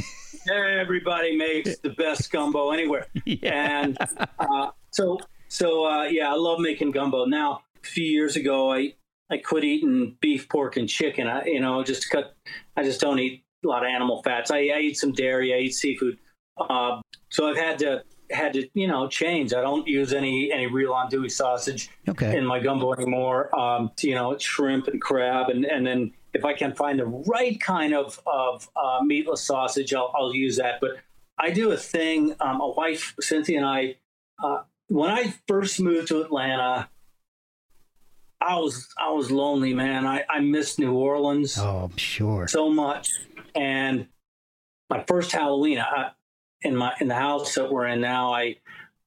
[laughs] Everybody makes the best gumbo anywhere, [laughs] Yeah. and uh, so so uh, yeah, I love making gumbo. Now, a few years ago, I I quit eating beef, pork, and chicken. I you know just cut. I just don't eat a lot of animal fats. I, I eat some dairy. I eat seafood. Uh, so I've had to had to you know change. I don't use any any real andouille sausage Okay. in my gumbo anymore. Um, you know, shrimp and crab, and and then if I can find the right kind of of uh, meatless sausage, I'll, I'll use that. But I do a thing. Um, a wife, Cynthia, and I, uh, when I first moved to Atlanta, I was I was lonely, man. I I missed New Orleans Oh, sure. so much. And my first Halloween I, in my in the house that we're in now, I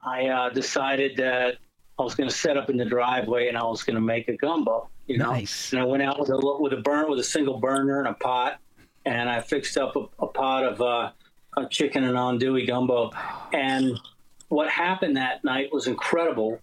I uh, decided that I was going to set up in the driveway and I was going to make a gumbo. You know, Nice. and I went out with a with a burn with a single burner and a pot, and I fixed up a, a pot of uh, a chicken and andouille gumbo. And what happened that night was incredible.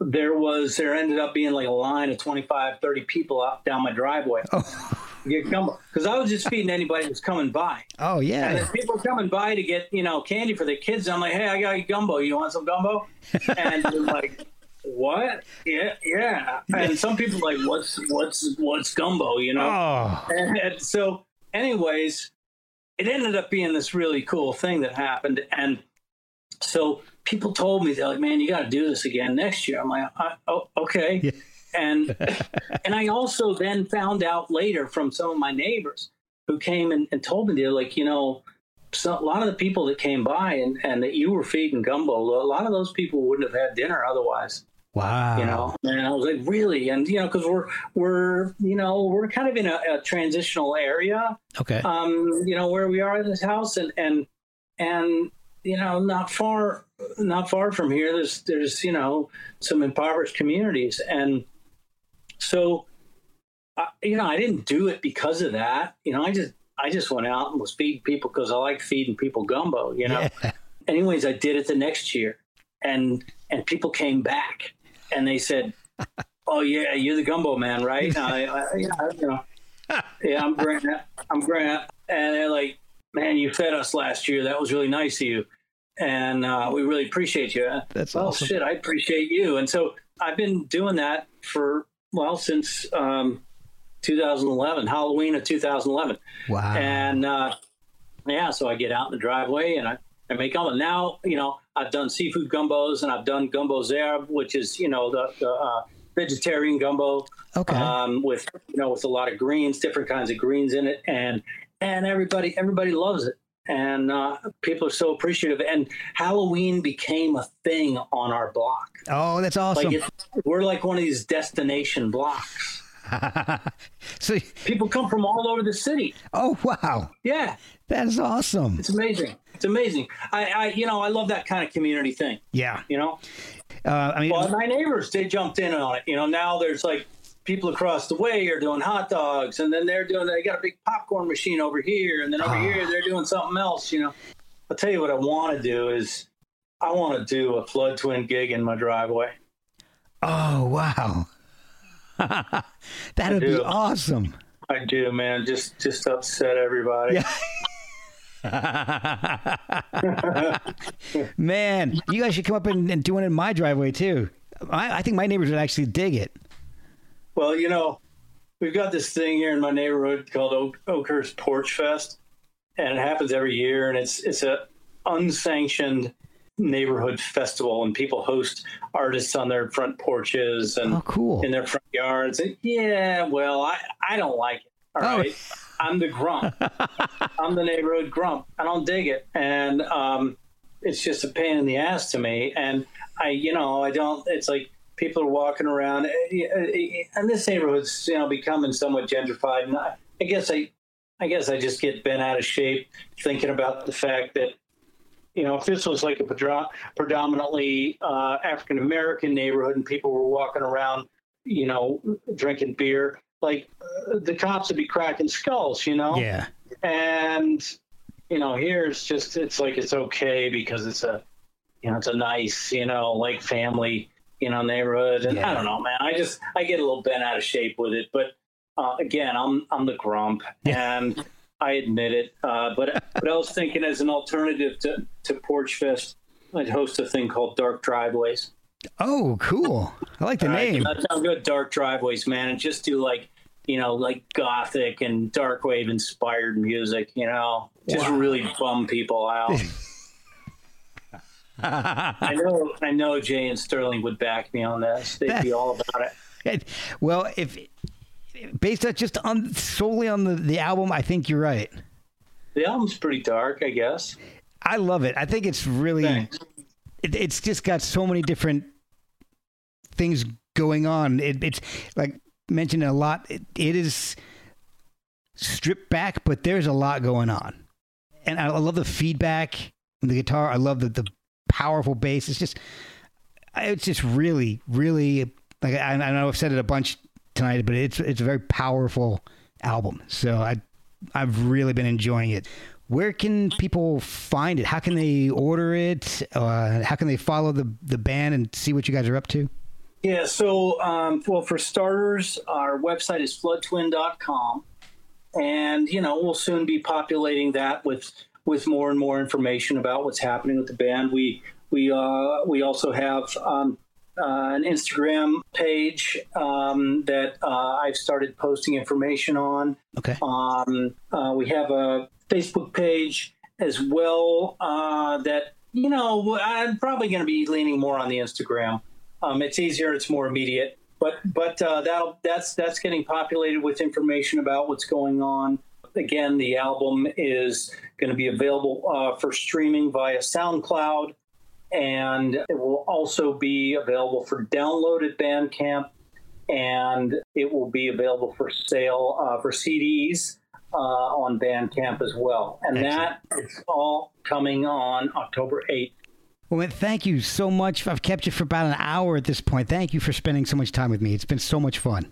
There was there ended up being like a line of 25, 30 people out down my driveway Oh, [laughs] get gumbo because I was just feeding anybody was coming by. oh yeah. then people coming by to get, you know, candy for their kids. I'm like, hey, I got gumbo. You want some gumbo? [laughs] And they're like, what? Yeah, yeah. And some people like, what's what's what's gumbo? You know. Oh, And so, anyways, it ended up being this really cool thing that happened. And so people told me, they're like, man, you got to do this again next year. I'm like, I, oh, okay. Yeah. And [laughs] and I also then found out later from some of my neighbors who came and, and told me they're like, you know, so a lot of the people that came by and, and that you were feeding gumbo, a lot of those people wouldn't have had dinner otherwise wow. you know and i was like really and you know because we're we're you know we're kind of in a, a transitional area Okay. um you know where we are in this house and and and you know not far not far from here there's there's you know some impoverished communities and so I, you know i didn't do it because of that you know i just i just went out and was feeding people because i like feeding people gumbo you know Yeah. [laughs] anyways, I did it the next year, and and people came back and they said, "Oh yeah, you're the gumbo man, right?" I, I, yeah, you know, yeah, I'm Grant. I'm Grant, and they're like, "Man, you fed us last year. That was really nice of you, and uh, we really appreciate you." That's well, awesome. shit, I appreciate you, and so I've been doing that for well since um, 2011, Halloween of 2011. Wow. And uh, yeah, so I get out in the driveway and I, I make gumbo. Now, you know, I've done seafood gumbos and I've done gumbo z'herbes, which is, you know, the, the uh, vegetarian gumbo okay. um, with, you know, with a lot of greens, different kinds of greens in it. And, and everybody, everybody loves it. And uh, people are so appreciative. And Halloween became a thing on our block. oh, that's awesome. Like it, we're like one of these destination blocks. [laughs] so, People come from all over the city. oh wow, Yeah. that's awesome. It's amazing. It's amazing. I, I, you know, I love that kind of community thing. Yeah. You know, Uh, I mean, well, my neighbors they jumped in on it. You know, now there's like people across the way are doing hot dogs, and then they're doing they got a big popcorn machine over here, and then over Ah. here they're doing something else. You know, I'll tell you what I want to do is I want to do a flood twin gig in my driveway. Oh wow, [laughs] that'd be awesome. I do, man. Just just upset everybody. Yeah. [laughs] Man, you guys should come up and, and do one in my driveway too. I, I think my neighbors would actually dig it. Well, you know, we've got this thing here in my neighborhood called Oak, Oakhurst Porch Fest, and it happens every year, and it's it's a unsanctioned neighborhood festival, and people host artists on their front porches and Oh, cool. in their front yards. And yeah, well, I I don't like it. All Oh. right, I'm the grump. [laughs] I'm the neighborhood grump. I don't dig it, and um, it's just a pain in the ass to me. And I, you know, I don't. It's like people are walking around, eh, eh, and this neighborhood's you know becoming somewhat gentrified. And I, I guess I, I guess I just get bent out of shape thinking about the fact that. You know, if this was like a predominantly uh, African American neighborhood and people were walking around, you know, drinking beer, like uh, the cops would be cracking skulls, you know? Yeah. and you know here it's just it's like it's okay because it's a you know it's a nice you know like family you know neighborhood and Yeah. i don't know man i just i get a little bent out of shape with it but uh, again i'm i'm the grump [laughs] and i admit it uh, but but i was thinking as an alternative to to porch fest i'd host a thing called dark driveways Oh, cool. I like the All name. Sounds good. Dark driveways, man, and just do like you know, like gothic and dark wave inspired music. You know, just really bum people out. [laughs] I [laughs] know, I know. Jay and Sterling would back me on this. They'd be all about it. Well, if based on just on solely on the, the album, I think you're right. The album's pretty dark, I guess. I love it. I think it's really it, it's just got so many different things going on. It, it's like mentioned a lot. It, it is stripped back, but there's a lot going on, and I, I love the feedback the guitar. I love the the powerful bass. It's just it's just really really like I, I know I've said it a bunch tonight, but it's it's a very powerful album. So I I've really been enjoying it. Where can people find it? How can they order it? Uh, how can they follow the the band and see what you guys are up to? Yeah, so, um, well, for starters, our website is floodtwin.com. And, you know, we'll soon be populating that with with more and more information about what's happening with the band. We we uh, we also have um, uh, an Instagram page um, that uh, I've started posting information on. Okay. Um, uh, we have a Facebook page as well uh, that, you know, I'm probably going to be leaning more on the Instagram. Um, it's easier, it's more immediate, but but uh, that that's that's getting populated with information about what's going on. Again, the album is going to be available uh, for streaming via SoundCloud, and it will also be available for download at Bandcamp, and it will be available for sale uh, for CDs uh, on Bandcamp as well. And that is all coming on October 8th. Well, thank you so much. I've kept you for about an hour at this point. Thank you for spending so much time with me. It's been so much fun.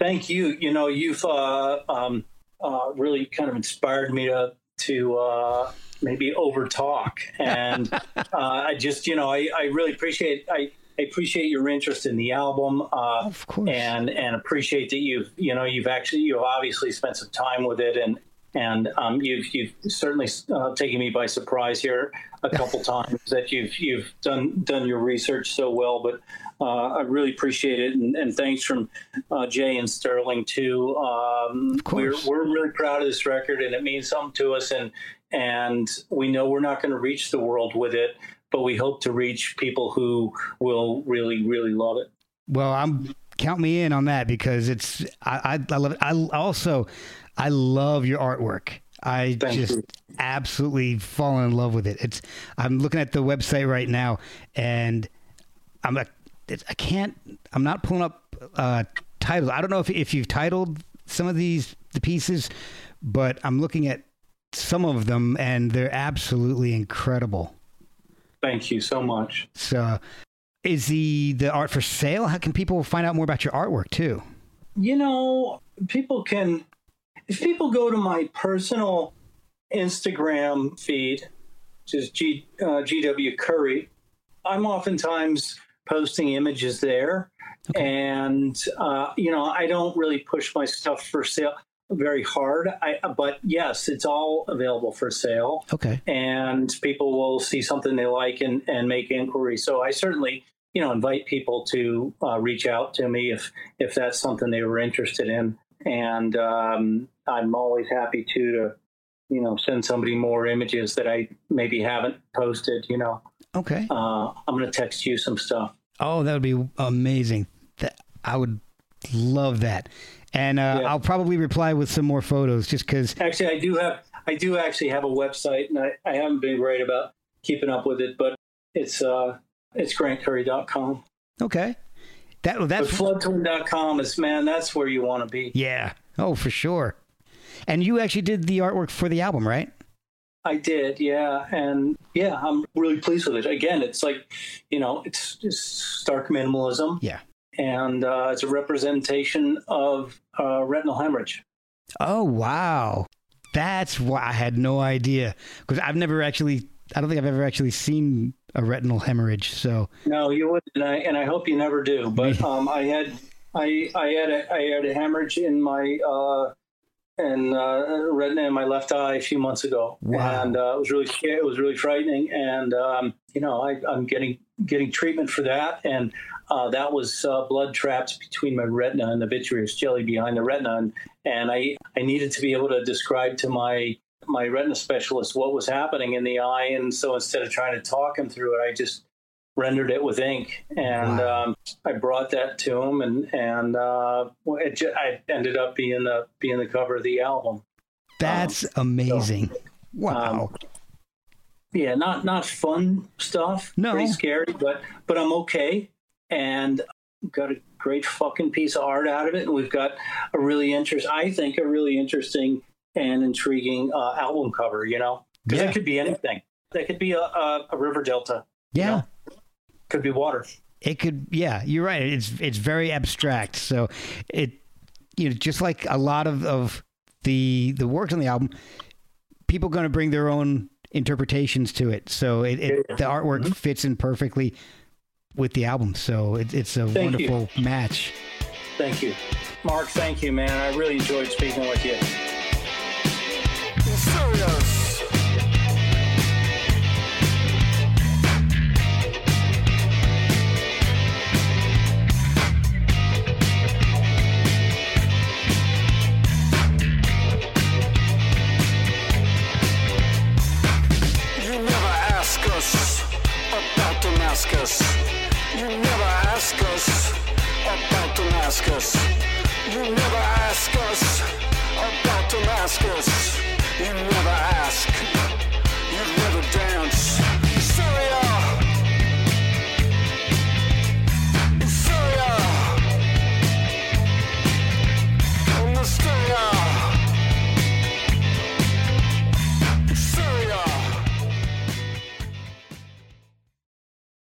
Thank you. You know, you've uh, um, uh, really kind of inspired me to to uh, maybe over talk, and [laughs] uh, I just, you know, I, I really appreciate I, I appreciate your interest in the album, uh, Of course. and and appreciate that you've you know you've actually you've obviously spent some time with it, and and um, you've you've certainly uh, taken me by surprise here a couple [laughs] times that you've you've done done your research so well, but. Uh, I really appreciate it, and, and thanks from uh, Jay and Sterling too. Um, we're we're really proud of this record, and it means something to us. And and we know we're not going to reach the world with it, but we hope to reach people who will really really love it. Well, I'm count me in on that because it's I I, I love it. I also I love your artwork. I Thank just you. absolutely fallen in love with it. It's I'm looking at the website right now and I'm like I can't I'm not pulling up uh titles. I don't know if if you've titled some of these the pieces, but I'm looking at some of them and they're absolutely incredible. Thank you so much. So is the the art for sale? How can people find out more about your artwork too? you know, people can, if people go to my personal Instagram feed, which is G, uh, GW Curry, I'm oftentimes posting images there. And, uh, you know, I don't really push my stuff for sale very hard. I, but yes, it's all available for sale Okay. and people will see something they like and, and make inquiries. So I certainly, you know, invite people to uh, reach out to me if if that's something they were interested in, and um, I'm always happy to to you know send somebody more images that I maybe haven't posted. You know, Okay. uh, I'm going to text you some stuff. Oh, that would be amazing. That I would love that. And uh, Yeah. I'll probably reply with some more photos just because. Actually, I do have I do actually have a website, and I, I haven't been great about keeping up with it, but it's uh it's grantcurry.com. Okay. That But that's floodtwin.com is man, that's where you want to be. yeah. Oh, for sure. And you actually did the artwork for the album, right? I did, yeah, and yeah, I'm really pleased with it. Again, it's like, you know, it's just stark minimalism, Yeah. and uh, it's a representation of uh, retinal hemorrhage. Oh wow, that's why I had no idea because I've never actually. I don't think I've ever actually seen a retinal hemorrhage. So No, you wouldn't, and I, and I hope you never do. But [laughs] um, I had, I, I had a, I had a hemorrhage in my, uh, and uh, retina in my left eye a few months ago, Wow. and uh, it was really. It was really frightening, and um, you know, I, I'm getting getting treatment for that, and uh, that was uh, blood traps between my retina and the vitreous jelly behind the retina, and, and I I needed to be able to describe to my my retina specialist what was happening in the eye, and so instead of trying to talk him through it, I just rendered it with ink, and Wow. um, I brought that to him, and and uh, it ju- I ended up being the being the cover of the album. that's amazing. Wow. Yeah, not not fun stuff. No. pretty scary, but but I'm okay, and got a great fucking piece of art out of it, and we've got a really interest. I think a really interesting and intriguing uh, album cover. You know, because Yeah. it could be anything. That could be a, a, a river delta. yeah. know? Could be water. It could, yeah, you're right. It's it's very abstract. So it, you know, just like a lot of, of the the works on the album, people going to bring their own interpretations to it. So it, it the artwork mm-hmm. fits in perfectly with the album. So it, it's a Thank you. wonderful match. Thank you, Mark. Thank you, man. I really enjoyed speaking with you. ask us. You never ask us about Damascus. You never ask us about Damascus. You never ask. You never dance.